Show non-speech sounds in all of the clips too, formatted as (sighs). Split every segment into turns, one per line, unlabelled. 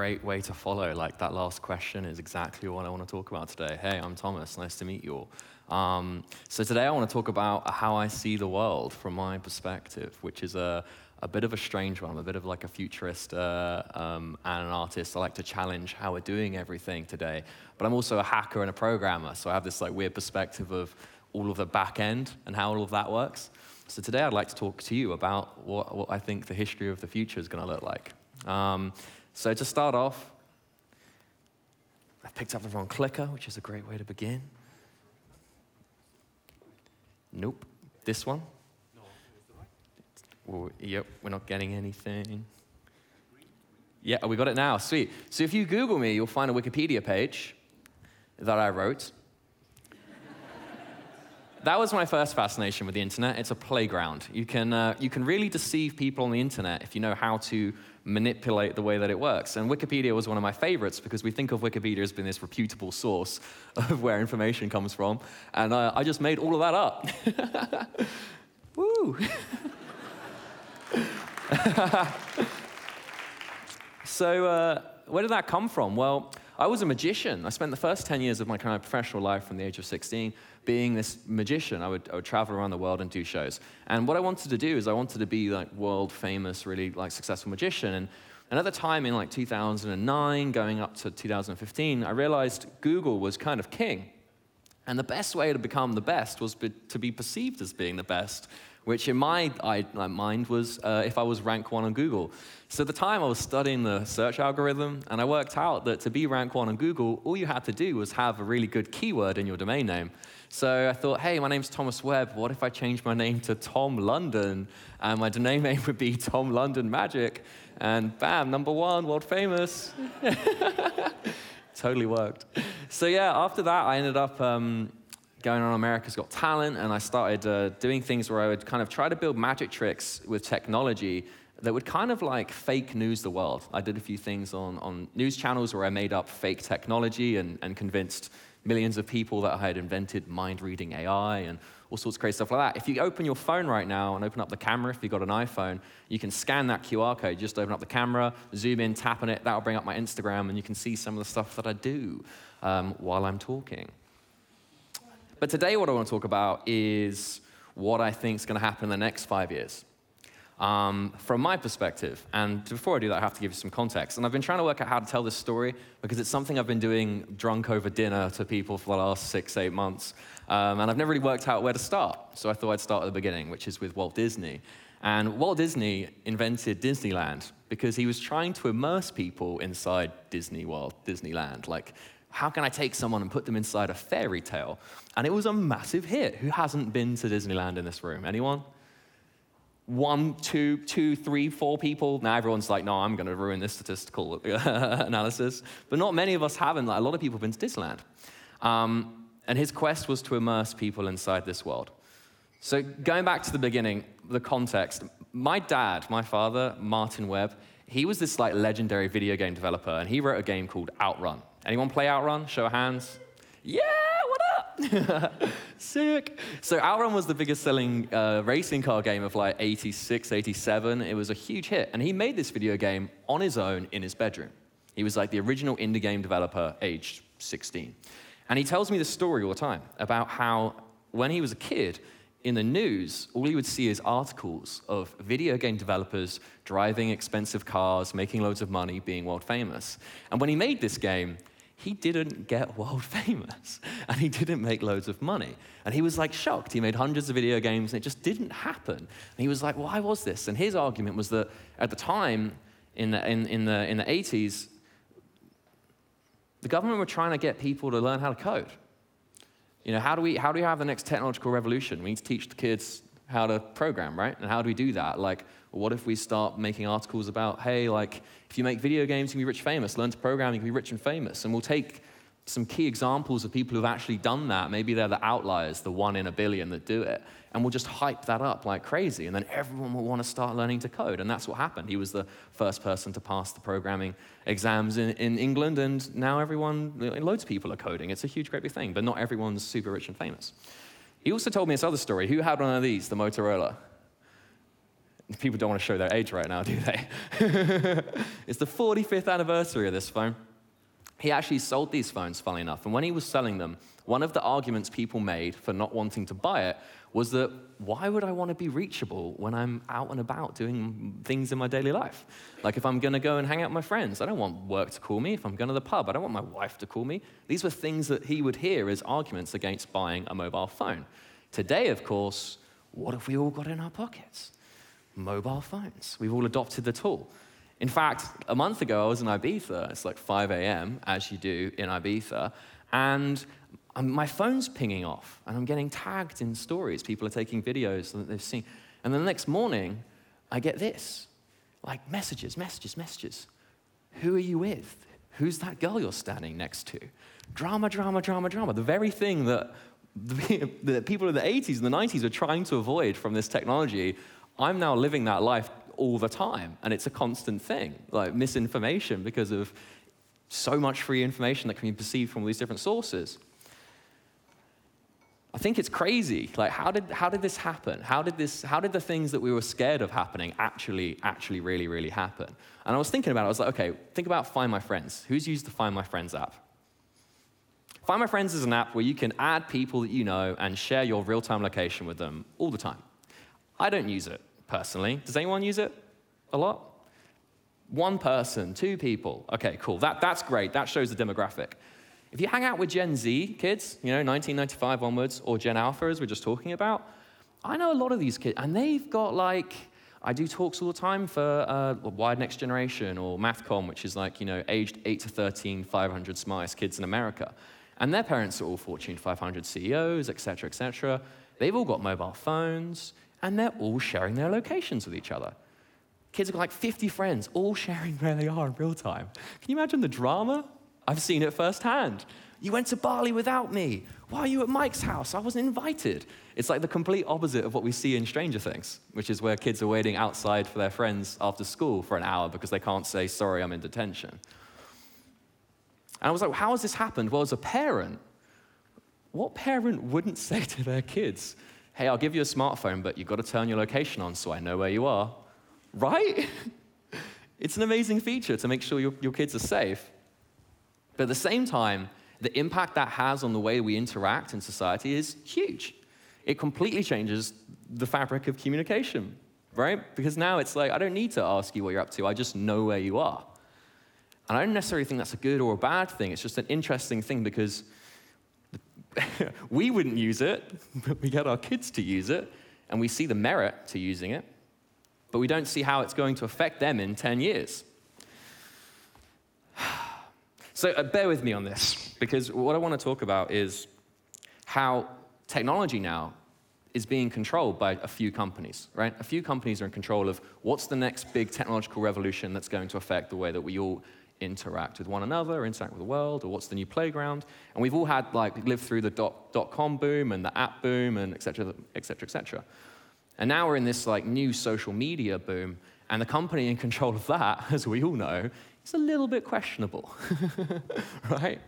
Great way to follow. Like that last question is exactly what I want to talk about today. Hey, I'm Thomas. Nice to meet you all. Um, so today I want to talk about how I see the world from my perspective, which is a, a bit of a strange one. I'm a bit of like a futurist uh, um, and an artist. I like to challenge how we're doing everything today. But I'm also a hacker and a programmer, so I have this like weird perspective of all of the back end and how all of that works. So today I'd like to talk to you about what, what I think the history of the future is going to look like. Um, so to start off, I've picked up the wrong clicker, which is a great way to begin. Nope. This one? Well, yep, we're not getting anything. Yeah, we got it now. Sweet. So if you Google me, you'll find a Wikipedia page that I wrote. That was my first fascination with the internet. It's a playground. You can, uh, you can really deceive people on the internet if you know how to manipulate the way that it works. And Wikipedia was one of my favorites because we think of Wikipedia as being this reputable source (laughs) of where information comes from. And uh, I just made all of that up. (laughs) Woo! (laughs) so, uh, where did that come from? Well, I was a magician. I spent the first 10 years of my kind of professional life from the age of 16 being this magician. I would, I would travel around the world and do shows. And what I wanted to do is I wanted to be like world famous, really like successful magician. And, and at the time in like 2009, going up to 2015, I realized Google was kind of king. And the best way to become the best was be, to be perceived as being the best which in my mind was uh, if I was rank one on Google. So at the time, I was studying the search algorithm, and I worked out that to be rank one on Google, all you had to do was have a really good keyword in your domain name. So I thought, hey, my name's Thomas Webb. What if I change my name to Tom London? And my domain (laughs) name would be Tom London Magic. And bam, number one, world famous. (laughs) totally worked. So yeah, after that, I ended up um, going on America's Got Talent, and I started uh, doing things where I would kind of try to build magic tricks with technology that would kind of like fake news the world. I did a few things on, on news channels where I made up fake technology and, and convinced millions of people that I had invented mind reading AI and all sorts of crazy stuff like that. If you open your phone right now and open up the camera, if you've got an iPhone, you can scan that QR code. Just open up the camera, zoom in, tap on it, that'll bring up my Instagram, and you can see some of the stuff that I do um, while I'm talking. But today, what I want to talk about is what I think is going to happen in the next five years. Um, from my perspective, and before I do that, I have to give you some context. And I've been trying to work out how to tell this story because it's something I've been doing drunk over dinner to people for the last six, eight months. Um, and I've never really worked out where to start. So I thought I'd start at the beginning, which is with Walt Disney. And Walt Disney invented Disneyland because he was trying to immerse people inside Disney World, Disneyland. Like, how can I take someone and put them inside a fairy tale? And it was a massive hit. Who hasn't been to Disneyland in this room? Anyone? One, two, two, three, four people. Now everyone's like, no, I'm going to ruin this statistical (laughs) analysis. But not many of us haven't. Like, a lot of people have been to Disneyland. Um, and his quest was to immerse people inside this world. So, going back to the beginning, the context, my dad, my father, Martin Webb, he was this like legendary video game developer, and he wrote a game called Outrun. Anyone play Outrun? Show of hands. Yeah, what up? (laughs) Sick. So Outrun was the biggest selling uh, racing car game of like 86, 87. It was a huge hit. And he made this video game on his own in his bedroom. He was like the original indie game developer, aged 16. And he tells me this story all the time about how when he was a kid, in the news, all you would see is articles of video game developers driving expensive cars, making loads of money, being world famous. And when he made this game, he didn't get (laughs) world famous and he didn't make loads of money. And he was like shocked. He made hundreds of video games and it just didn't happen. And he was like, why was this? And his argument was that at the time, in the, in, in the, in the 80s, the government were trying to get people to learn how to code. You know, how do we, how do we have the next technological revolution? We need to teach the kids how to program, right? And how do we do that? Like, what if we start making articles about, hey, like, if you make video games, you can be rich famous. Learn to program, you can be rich and famous. And we'll take some key examples of people who've actually done that. Maybe they're the outliers, the one in a billion that do it. And we'll just hype that up like crazy. And then everyone will want to start learning to code. And that's what happened. He was the first person to pass the programming exams in, in England. And now everyone, loads of people are coding. It's a huge, great big thing. But not everyone's super rich and famous. He also told me this other story. Who had one of these, the Motorola? People don't want to show their age right now, do they? (laughs) it's the 45th anniversary of this phone. He actually sold these phones, funnily enough. And when he was selling them, one of the arguments people made for not wanting to buy it was that why would I want to be reachable when I'm out and about doing things in my daily life? Like if I'm going to go and hang out with my friends, I don't want work to call me. If I'm going to the pub, I don't want my wife to call me. These were things that he would hear as arguments against buying a mobile phone. Today, of course, what have we all got in our pockets? Mobile phones. We've all adopted the tool. In fact, a month ago, I was in Ibiza. It's like 5 a.m., as you do in Ibiza. And um, my phone's pinging off, and I'm getting tagged in stories. People are taking videos that they've seen. And then the next morning, I get this like messages, messages, messages. Who are you with? Who's that girl you're standing next to? Drama, drama, drama, drama. The very thing that the, (laughs) the people in the 80s and the 90s were trying to avoid from this technology, I'm now living that life all the time. And it's a constant thing, like misinformation because of so much free information that can be perceived from all these different sources. I think it's crazy. Like, how did, how did this happen? How did, this, how did the things that we were scared of happening actually, actually really, really happen? And I was thinking about it. I was like, okay, think about Find My Friends. Who's used the Find My Friends app? Find My Friends is an app where you can add people that you know and share your real time location with them all the time. I don't use it personally. Does anyone use it a lot? One person, two people. Okay, cool. That, that's great. That shows the demographic. If you hang out with Gen Z kids, you know, 1995 onwards, or Gen Alpha, as we're just talking about, I know a lot of these kids, and they've got like, I do talks all the time for uh, Wired Next Generation or MathCom, which is like, you know, aged 8 to 13, 500 smartest kids in America. And their parents are all Fortune 500 CEOs, et cetera, et cetera. They've all got mobile phones and they're all sharing their locations with each other. Kids have got like 50 friends, all sharing where they are in real time. Can you imagine the drama? I've seen it firsthand. You went to Bali without me. Why are you at Mike's house? I wasn't invited. It's like the complete opposite of what we see in Stranger Things, which is where kids are waiting outside for their friends after school for an hour because they can't say, sorry, I'm in detention. And I was like, how has this happened? Well, as a parent, what parent wouldn't (laughs) say to their kids, hey, I'll give you a smartphone, but you've got to turn your location on so I know where you are. Right? (laughs) it's an amazing feature to make sure your, your kids are safe. But at the same time, the impact that has on the way we interact in society is huge. It completely changes the fabric of communication, right? Because now it's like, I don't need to ask you what you're up to, I just know where you are. And I don't necessarily think that's a good or a bad thing, it's just an interesting thing because (laughs) we wouldn't use it, but we get our kids to use it, and we see the merit to using it, but we don't see how it's going to affect them in 10 years. (sighs) So uh, bear with me on this, because what I want to talk about is how technology now is being controlled by a few companies, right? A few companies are in control of what's the next big technological revolution that's going to affect the way that we all interact with one another, interact with the world, or what's the new playground. And we've all had, like, lived through the dot, dot com boom and the app boom and et cetera, et cetera, et cetera. And now we're in this, like, new social media boom. And the company in control of that, (laughs) as we all know, is a little bit questionable, (laughs) right?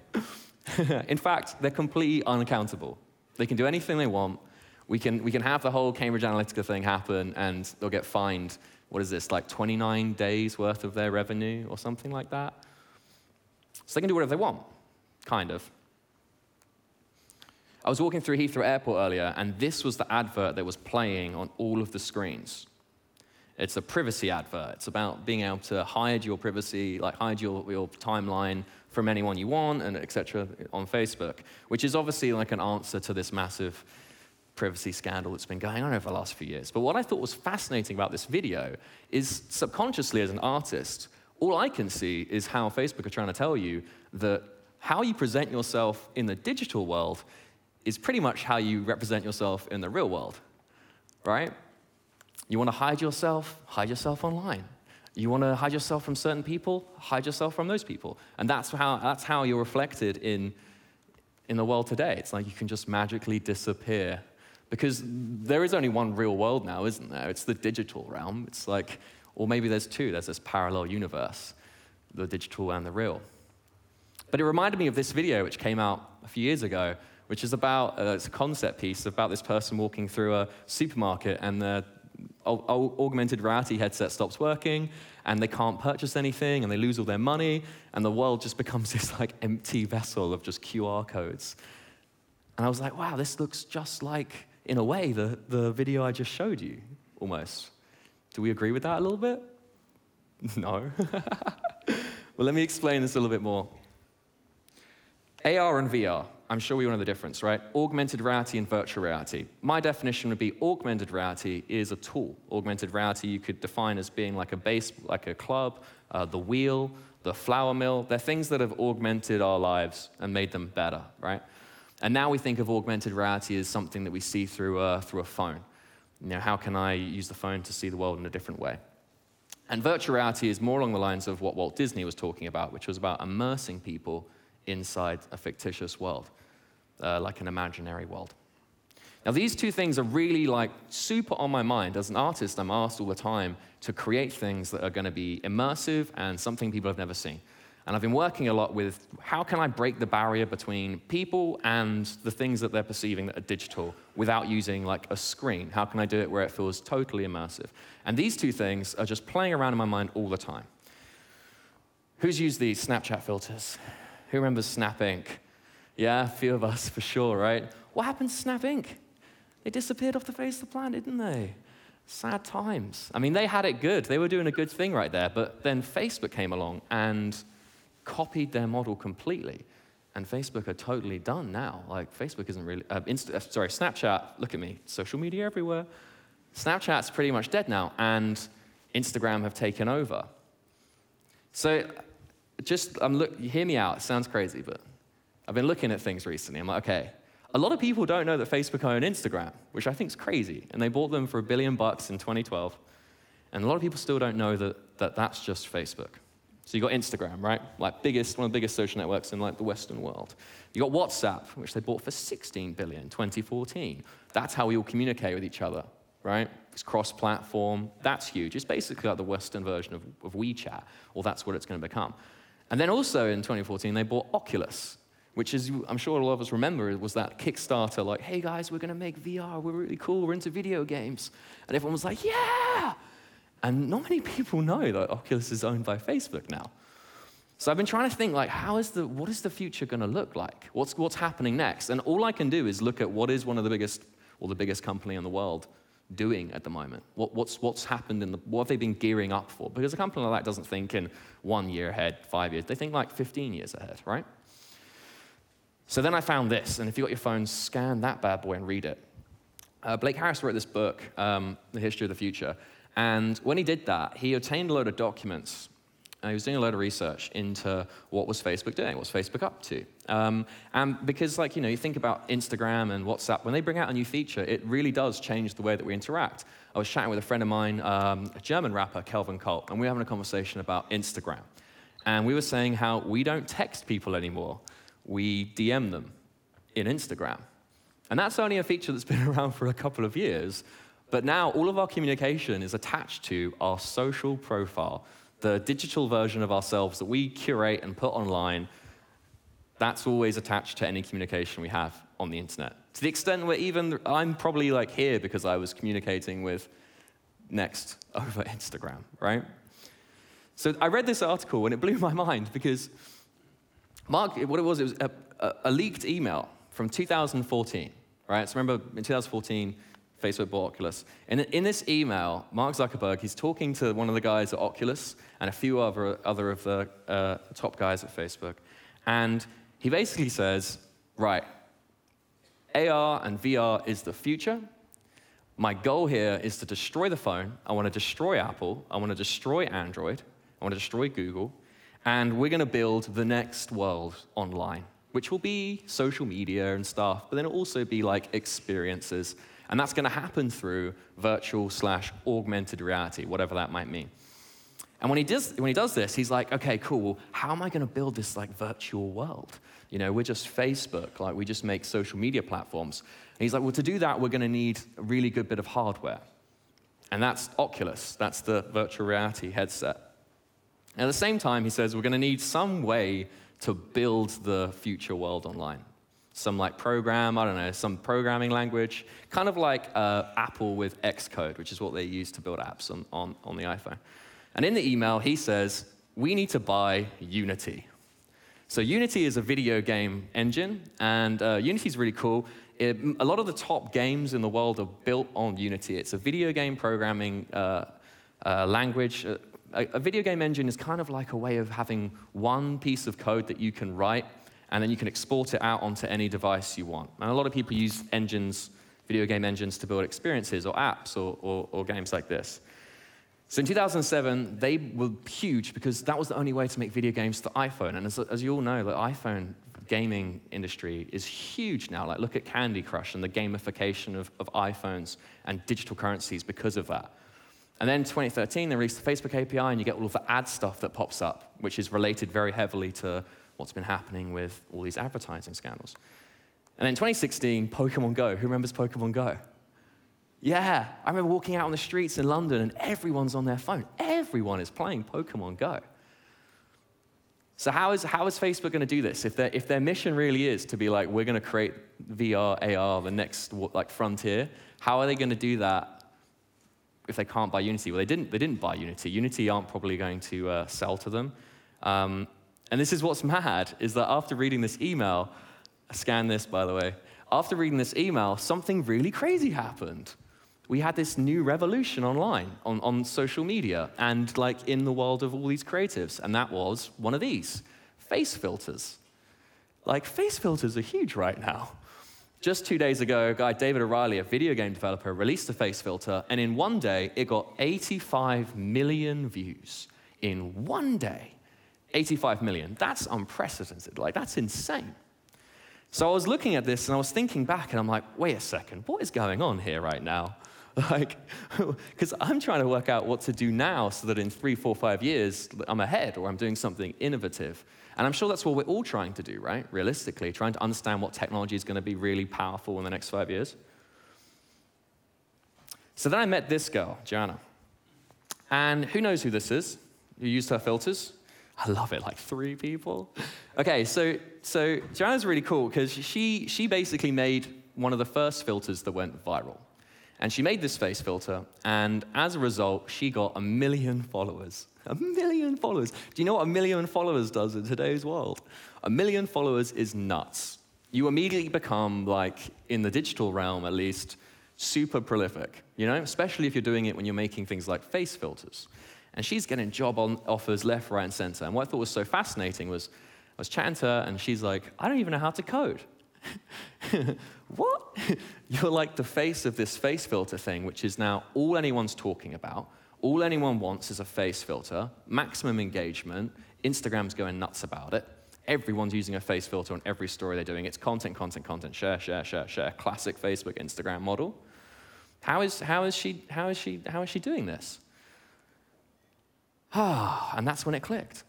(laughs) in fact, they're completely unaccountable. They can do anything they want. We can, we can have the whole Cambridge Analytica thing happen, and they'll get fined what is this, like 29 days worth of their revenue or something like that? So they can do whatever they want, kind of. I was walking through Heathrow Airport earlier, and this was the advert that was playing on all of the screens. It's a privacy advert. It's about being able to hide your privacy, like hide your, your timeline from anyone you want, and etc. on Facebook, which is obviously like an answer to this massive privacy scandal that's been going on over the last few years. But what I thought was fascinating about this video is subconsciously, as an artist, all I can see is how Facebook are trying to tell you that how you present yourself in the digital world is pretty much how you represent yourself in the real world, right? You want to hide yourself, hide yourself online. You want to hide yourself from certain people, hide yourself from those people. And that's how, that's how you're reflected in, in the world today. It's like you can just magically disappear because there is only one real world now, isn't there? It's the digital realm. It's like, or maybe there's two, there's this parallel universe, the digital and the real. But it reminded me of this video which came out a few years ago, which is about, uh, it's a concept piece about this person walking through a supermarket and they're augmented reality headset stops working and they can't purchase anything and they lose all their money and the world just (laughs) becomes this like empty vessel of just QR codes. And I was like, wow, this looks just like, in a way, the, the video I just showed you, almost. Do we agree with that a little bit? (laughs) No. (laughs) well, let me explain this a little bit more. AR and VR, I'm sure we all know the difference, right? Augmented reality and virtual reality. My definition would be augmented reality is a tool. Augmented reality you could define as being like a base, like a club, uh, the wheel, the flour mill. They're things that have augmented our lives and made them better, right? And now we think of augmented reality as something that we see through a, through a phone. You know, how can I use the phone to see the world in a different way? And virtual reality is more along the lines of what Walt Disney was talking about, which was about immersing people inside a fictitious world uh, like an imaginary world. Now, these two things are really like super on my mind. As an artist, I'm asked all the time to create things that are going to be immersive and something people have never seen. And I've been working a lot with how can I break the barrier between people and the things that they're perceiving that are digital without using like a screen? How can I do it where it feels totally immersive? And these two things are just playing around in my mind all the time. Who's used these Snapchat filters? Who remembers Snap Inc? Yeah, a few of us for sure, right? What happened to Snap Inc? They disappeared off the face of the planet, didn't they? Sad times. I mean, they had it good. They were doing a good thing right there. But then Facebook came along and copied their model completely. And Facebook are totally done now. Like, Facebook isn't really, uh, Insta, uh, sorry, Snapchat, look at me, social media everywhere. Snapchat's pretty much dead now, and Instagram have taken over. So, just, I'm look, hear me out, it sounds crazy, but I've been looking at things recently. I'm like, okay, a lot of people don't know that Facebook own Instagram, which I think is crazy. And they bought them for a billion bucks in 2012. And a lot of people still don't know that, that that's just Facebook. So you've got Instagram, right? Like biggest, one of the biggest social networks in like the Western world. You've got WhatsApp, which they bought for 16 billion, in 2014. That's how we all communicate with each other, right? It's cross-platform. That's huge. It's basically like the Western version of, of WeChat, or that's what it's going to become. And then also in 2014, they bought Oculus, which is, I'm sure a lot of us remember, was that Kickstarter, like, hey guys, we're gonna make VR, we're really cool, we're into video games. And everyone was like, yeah! And not many people know that Oculus is owned by Facebook now. So I've been trying to think, like, how is the, what is the future gonna look like? What's, what's happening next? And all I can do is look at what is one of the biggest, or the biggest company in the world doing at the moment? What, what's, what's happened in the, what have they been gearing up for? Because a company like that doesn't think in one year ahead, five years, they think like 15 years ahead, right? So then I found this, and if you've got your phone, scan that bad boy and read it. Uh, Blake Harris wrote this book, um, The History of the Future, and when he did that, he obtained a load of documents. And he was doing a load of research into what was Facebook doing, what's Facebook up to. Um, and because, like, you know, you think about Instagram and WhatsApp, when they bring out a new feature, it really does change the way that we interact. I was chatting with a friend of mine, um, a German rapper, Kelvin Colt, and we were having a conversation about Instagram. And we were saying how we don't text people anymore we DM them in Instagram. And that's only a feature that's been (laughs) around for a couple of years. But now all of our communication is attached to our social profile, the digital version of ourselves that we curate and put online. That's always attached to any communication we have on the internet. To the extent where even I'm probably like here because I was communicating with Next over Instagram, right? So I read this article and it blew (laughs) my mind because Mark, what it was, it was a, a, leaked email from 2014, right? So remember, in 2014, Facebook bought Oculus. And in this email, Mark Zuckerberg, he's talking to one of the guys at Oculus and a few other, other of the uh, top guys at Facebook. And he basically says, right, AR and VR is the future. My goal here is to destroy the phone. I want to destroy Apple. I want to destroy Android. I want to destroy Google. And we're going to build the next world online, which will be social media and stuff, but then it'll also be like experiences. And that's going to happen through virtual slash augmented reality, whatever that might mean. And when he, does, when he does this, he's like, okay, cool, how am I going to build this like virtual world? You know, we're just Facebook, like we just make social media platforms. And he's like, well, to do that, we're going to need a really good bit of hardware. And that's Oculus, that's the virtual reality headset. And At the same time, he says we're going to need some way to build the future world online. Some like program, I don't know, some programming language, kind of like uh, Apple with Xcode, which is what they use to build apps on, on, on the iPhone. And in the email, he says, We need to buy Unity. So, Unity is a video game engine, and uh, Unity is really cool. It, a lot of the top games in the world are built on Unity. It's a video game programming uh, uh, language. A, a video game engine is kind of like a way of having one piece of code that you can write and then you can export it out onto any device you want. And a lot of people use engines, video game engines, to build experiences or apps or, or, or games like this. So in 2007, they were huge because that was the only way to make video games to iPhone. And as, as you all know, the iPhone gaming industry is huge now. Like, look at Candy Crush and the gamification of, of iPhones and digital currencies because of that. And then 2013, they released the Facebook API, and you get all of the ad stuff that pops up, which is related very heavily to what's been happening with all these advertising scandals. And then 2016, Pokemon Go. Who remembers Pokemon Go? Yeah, I remember walking out on the streets in London and everyone's on their phone. Everyone is playing Pokemon Go. So, how is, how is Facebook going to do this? If, if their mission really is to be like, we're going to create VR, AR, the next like frontier, how are they going to do that if they can't buy Unity? Well, they didn't, they didn't buy Unity. Unity aren't probably going to uh, sell to them. Um, and this is what's mad, is that after reading this email, I scanned this, by the way, after reading this email, something really crazy happened. We had this new revolution online, on, on social media, and like in the world of all these creatives, and that was one of these face filters. Like, face filters are huge right now. Just two days ago, a guy, David O'Reilly, a video game developer, released a face filter, and in one day, it got 85 million views. In one day. 85 million. That's unprecedented. Like, that's insane. So I was looking at this and I was thinking back and I'm like, wait a second, what is going on here right now? (laughs) Like, (laughs) because I'm trying to work out what to do now so that in three, four, five years I'm ahead or I'm doing something innovative. And I'm sure that's what we're all trying to do, right? Realistically, trying to understand what technology is going to be really powerful in the next five years. So then I met this girl, Joanna. And who knows who this is? You used her filters? I love it, like three people. Okay, so, so Joanna's really cool because she, she basically made one of the first filters that went viral. And she made this face filter, and as a result, she got a million followers. A million followers. Do you know what a million followers does in today's world? A million followers is nuts. You immediately become, like, in the digital realm at least, super prolific, you know, especially if you're doing it when you're making things like face filters. And she's getting job offers left, right, and center. And what I thought was so fascinating was I was chatting to her, and she's like, I don't even know how to code. (laughs) what? (laughs) You're like the face of this face filter thing, which is now all anyone's talking about. All anyone wants is a face filter, maximum engagement. Instagram's going nuts about it. Everyone's using a face filter on every story they're doing. It's content, content, content, share, share, share, share. Classic Facebook, Instagram model. How is, how is, she, how is, she, how is she doing this? Ah, and that's when it clicked.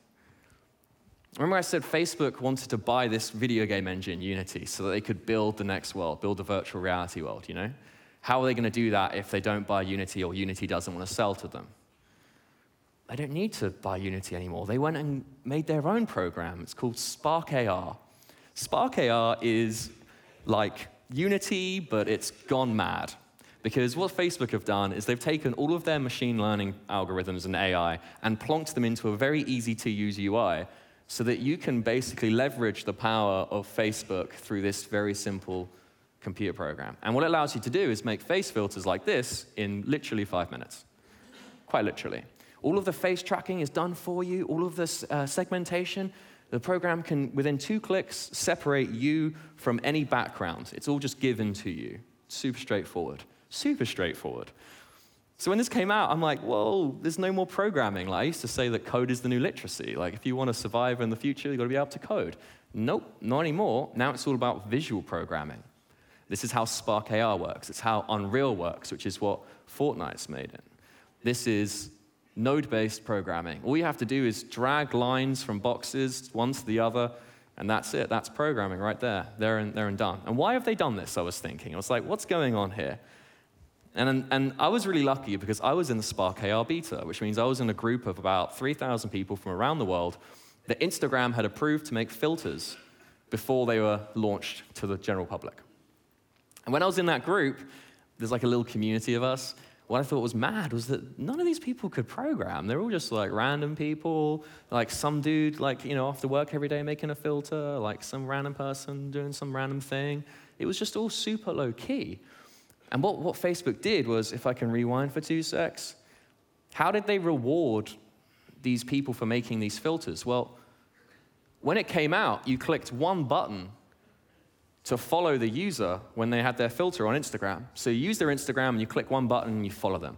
Remember, I said Facebook wanted to buy this video game engine, Unity, so that they could build the next world, build a virtual reality world, you know? How are they going to do that if they don't buy Unity or Unity doesn't want to sell to them? They don't need to buy Unity anymore. They went and made their own program. It's called Spark AR. Spark AR is like Unity, but it's gone mad. Because what Facebook have done is they've taken all of their machine learning algorithms and AI and plonked them into a very easy to use UI so that you can basically leverage the power of Facebook through this very simple computer program. And what it allows you to do is make face filters like this in literally five minutes. Quite literally. All of the face tracking is done for you, all of this uh, segmentation. The program can, within two clicks, separate you from any background. It's all just given to you. Super straightforward. Super straightforward. So when this came out, I'm like, whoa, there's no more programming. Like, I used to say that code is the new literacy. Like, if you want to survive in the future, you've got to be able to code. Nope, not anymore. Now it's all about visual programming. This is how Spark AR works. It's how Unreal works, which is what Fortnite's made in. This is node based programming. All you have to do is drag lines from boxes one to the other, and that's it. That's programming right there. They're in, they're in done. And why have they done this? I was thinking. I was like, what's going on here? And, and I was really lucky because I was in the Spark AR beta, which means I was in a group of about 3,000 people from around the world that Instagram had approved to make filters before they were launched to the general public. And when I was in that group, there's like a little community of us. What I thought was mad was that none of these people could program. They're all just like random people, like some dude, like, you know, after work every day making a filter, like some random person doing some random thing. It was just all super low key. And what, what Facebook did was, if I can rewind for two secs, how did they reward these people for making these filters? Well, when it came out, you clicked one button to follow the user when they had their filter on Instagram. So you use their Instagram and you click one button and you follow them.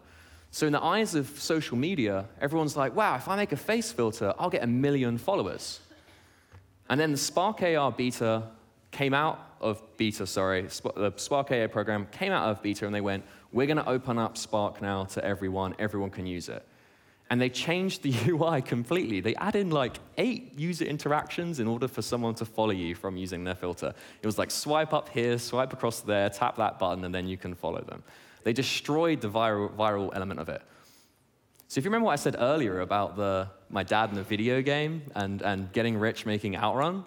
So in the eyes of social media, everyone's like, wow, if I make a face filter, I'll get a million followers. And then the Spark AR beta came out of beta, sorry, the Spark AI program came out of beta and they went, we're going to open up Spark now to everyone, everyone can use it. And they changed the (laughs) UI completely. They added like eight user interactions in order for someone to follow you from using their filter. It was like swipe up here, swipe across there, tap that button, and then you can follow them. They destroyed the viral, viral element of it. So if you remember what I said earlier about the, my dad in the video game and, and getting rich making Outrun,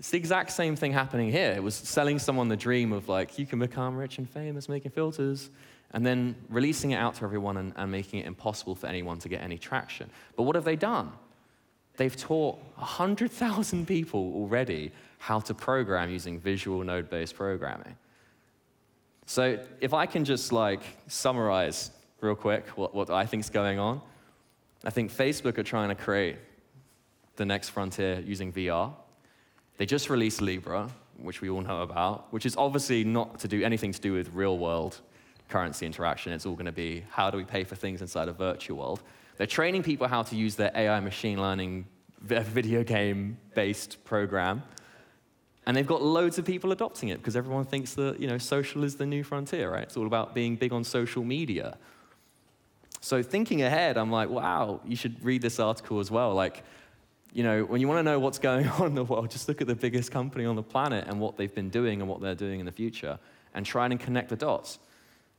it's the exact same thing happening here. It was selling someone the dream of like, you can become rich and famous making filters and then releasing it out to everyone and, and making it impossible for anyone to get any traction. But what have they done? They've taught 100,000 people already how to program using visual node-based programming. So if I can just like summarize real quick what, what I think is going on, I think Facebook are trying to create the next frontier using VR. They just released Libra, which we all know about, which is obviously not to do anything to do with real world currency interaction. It's all going to be how do we pay for things inside a virtual world. They're training people how to use their AI machine learning (laughs) video game based program. And they've got loads of people adopting it because everyone thinks that you know, social is the new frontier, right? It's all about being big on social media. So thinking ahead, I'm like, wow, you should read this article as well. Like, you know, when you want to know what's going (laughs) on in the world, just look at the biggest company on the planet and what they've been doing and what they're doing in the future and try and connect the dots.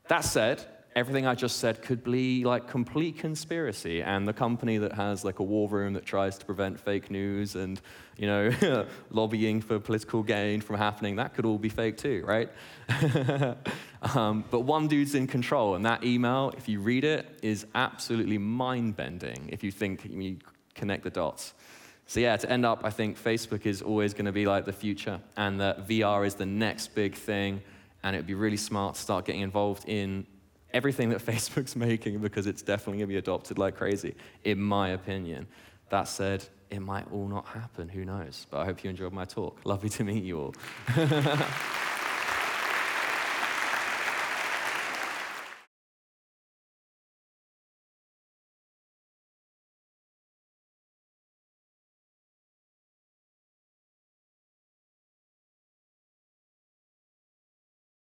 That said, everything I just said could be like complete conspiracy, and the company that has like a war room that tries to prevent fake news and you know (laughs) lobbying for political gain from happening, that could all be fake too, right? (laughs) um, but one dude's in control, and that email, if you read it, is absolutely mind-bending. If you think you connect the dots. So yeah, to end up, I think Facebook is always going to be like the future, and that VR is the next big thing and it would be really smart to start getting involved in everything that (laughs) Facebook's making because it's definitely going to be adopted like crazy, in my opinion. That said, it might all not happen, who knows? But I hope you enjoyed my talk. Lovely to meet you all. (laughs)